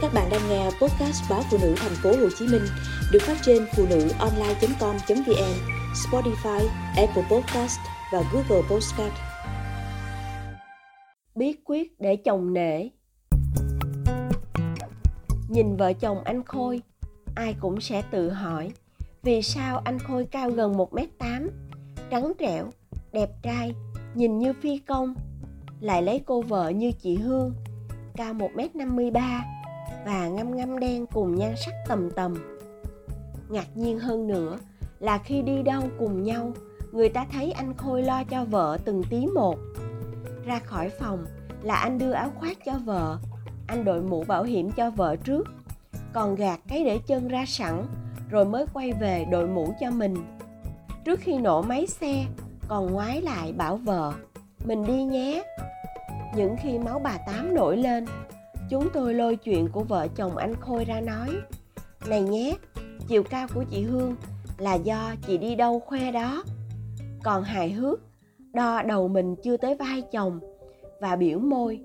Các bạn đang nghe podcast báo phụ nữ thành phố Hồ Chí Minh được phát trên phụ nữ online.com.vn, Spotify, Apple Podcast và Google Podcast. Bí quyết để chồng nể Nhìn vợ chồng anh Khôi, ai cũng sẽ tự hỏi vì sao anh Khôi cao gần 1m8, trắng trẻo, đẹp trai, nhìn như phi công, lại lấy cô vợ như chị Hương, cao 1m53 và ngăm ngăm đen cùng nhan sắc tầm tầm. Ngạc nhiên hơn nữa là khi đi đâu cùng nhau, người ta thấy anh Khôi lo cho vợ từng tí một. Ra khỏi phòng là anh đưa áo khoác cho vợ, anh đội mũ bảo hiểm cho vợ trước, còn gạt cái để chân ra sẵn rồi mới quay về đội mũ cho mình. Trước khi nổ máy xe, còn ngoái lại bảo vợ, mình đi nhé. Những khi máu bà Tám nổi lên, chúng tôi lôi chuyện của vợ chồng anh Khôi ra nói. Này nhé, chiều cao của chị Hương là do chị đi đâu khoe đó. Còn hài hước, đo đầu mình chưa tới vai chồng và biểu môi.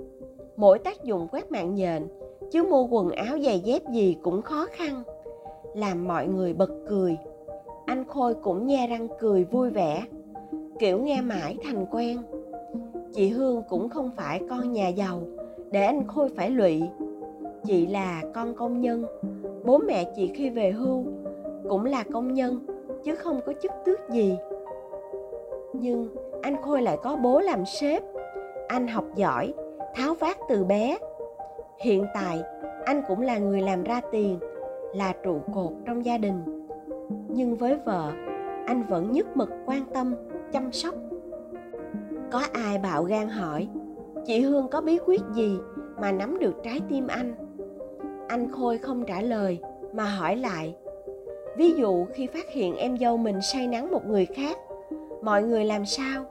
Mỗi tác dụng quét mạng nhện, chứ mua quần áo giày dép gì cũng khó khăn. Làm mọi người bật cười. Anh Khôi cũng nhe răng cười vui vẻ. Kiểu nghe mãi thành quen. Chị Hương cũng không phải con nhà giàu, để anh Khôi phải lụy. Chị là con công nhân, bố mẹ chị khi về hưu cũng là công nhân chứ không có chức tước gì. Nhưng anh Khôi lại có bố làm sếp, anh học giỏi, tháo vát từ bé. Hiện tại anh cũng là người làm ra tiền, là trụ cột trong gia đình. Nhưng với vợ, anh vẫn nhất mực quan tâm, chăm sóc. Có ai bạo gan hỏi chị hương có bí quyết gì mà nắm được trái tim anh? Anh khôi không trả lời mà hỏi lại. Ví dụ khi phát hiện em dâu mình say nắng một người khác, mọi người làm sao?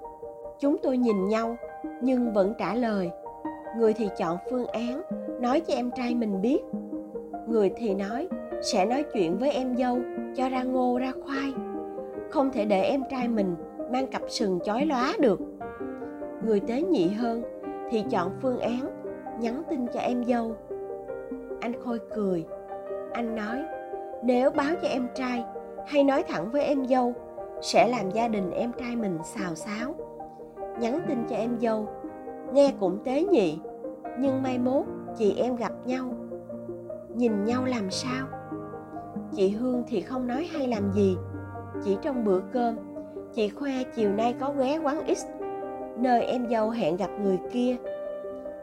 Chúng tôi nhìn nhau nhưng vẫn trả lời. Người thì chọn phương án, nói cho em trai mình biết. Người thì nói, sẽ nói chuyện với em dâu cho ra ngô, ra khoai. Không thể để em trai mình mang cặp sừng chói lóa được. Người tế nhị hơn thì chọn phương án nhắn tin cho em dâu. Anh khôi cười. Anh nói, nếu báo cho em trai hay nói thẳng với em dâu, sẽ làm gia đình em trai mình xào xáo. Nhắn tin cho em dâu. Nghe cũng tế nhị, nhưng mai mốt chị em gặp nhau. Nhìn nhau làm sao? Chị hương thì không nói hay làm gì. Chỉ trong bữa cơm, chị khoe chiều nay có ghé quán x nơi em dâu hẹn gặp người kia.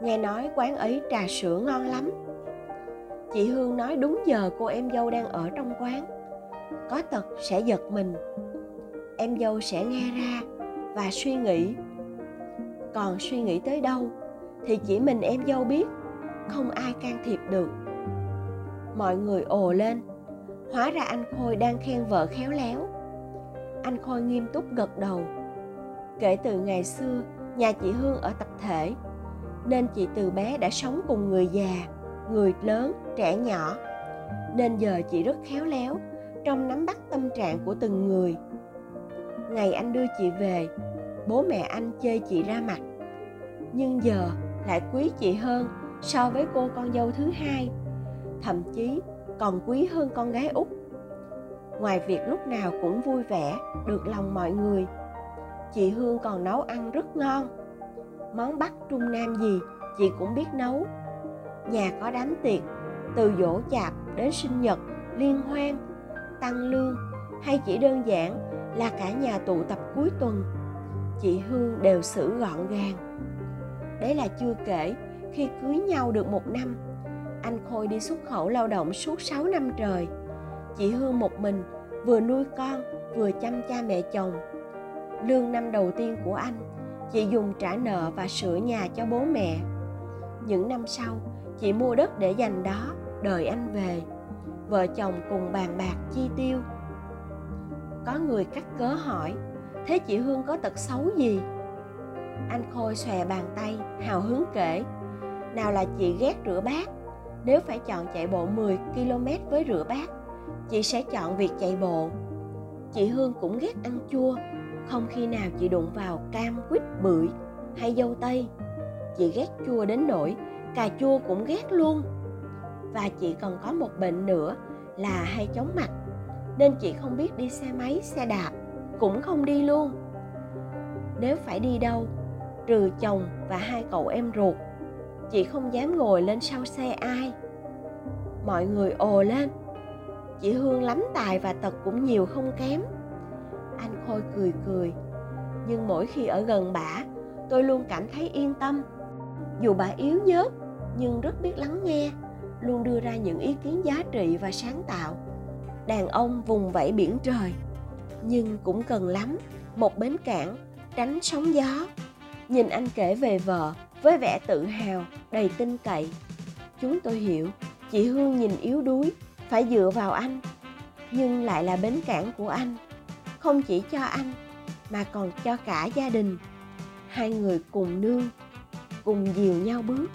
Nghe nói quán ấy trà sữa ngon lắm. Chị hương nói đúng giờ cô em dâu đang ở trong quán. Có tật sẽ giật mình. Em dâu sẽ nghe ra và suy nghĩ. Còn suy nghĩ tới đâu thì chỉ mình em dâu biết, không ai can thiệp được. Mọi người ồ lên, hóa ra anh khôi đang khen vợ khéo léo. Anh khôi nghiêm túc gật đầu kể từ ngày xưa, nhà chị hương ở tập thể. Nên chị từ bé đã sống cùng người già, người lớn, trẻ nhỏ. Nên giờ chị rất khéo léo trong nắm bắt tâm trạng của từng người. Ngày anh đưa chị về, bố mẹ anh chê chị ra mặt. Nhưng giờ lại quý chị hơn so với cô con dâu thứ hai. Thậm chí còn quý hơn con gái út. Ngoài việc lúc nào cũng vui vẻ, được lòng mọi người chị hương còn nấu ăn rất ngon. Món bắc trung nam gì, chị cũng biết nấu. Nhà có đám tiệc, từ dỗ chạp đến sinh nhật, liên hoan, tăng lương, hay chỉ đơn giản là cả nhà tụ tập cuối tuần. Chị hương đều xử gọn gàng. Đấy là chưa kể, khi cưới nhau được một năm, anh khôi đi xuất khẩu lao động suốt 6 năm trời. Chị hương một mình, vừa nuôi con, vừa chăm cha mẹ chồng lương năm đầu tiên của anh. Chị dùng trả nợ và sửa nhà cho bố mẹ. Những năm sau, chị mua đất để dành đó, đợi anh về. Vợ chồng cùng bàn bạc chi tiêu. Có người cắt cớ hỏi, thế chị hương có tật xấu gì? Anh khôi xòe bàn tay, hào hứng kể, nào là chị ghét rửa bát. Nếu phải chọn chạy bộ 10 km với rửa bát, chị sẽ chọn việc chạy bộ. Chị hương cũng ghét ăn chua không khi nào chị đụng vào cam, quýt, bưởi hay dâu tây. Chị ghét chua đến nỗi cà chua cũng ghét luôn. Và chị còn có một bệnh nữa là hay chóng mặt, nên chị không biết đi xe máy, xe đạp cũng không đi luôn. Nếu phải đi đâu, trừ chồng và hai cậu em ruột, chị không dám ngồi lên sau xe ai. Mọi người ồ lên, chị hương lắm tài và tật cũng nhiều không kém anh khôi cười cười. Nhưng mỗi khi ở gần bà, tôi luôn cảm thấy yên tâm. Dù bà yếu nhớt, nhưng rất biết lắng nghe, luôn đưa ra những ý kiến giá trị và sáng tạo. Đàn ông vùng vẫy biển trời, nhưng cũng cần lắm một bến cảng, tránh sóng gió. Nhìn anh kể về vợ với vẻ tự hào, đầy tin cậy. Chúng tôi hiểu, chị hương nhìn yếu đuối, phải dựa vào anh. Nhưng lại là bến cảng của anh không chỉ cho anh, mà còn cho cả gia đình. Hai người cùng nương, cùng dìu nhau bước.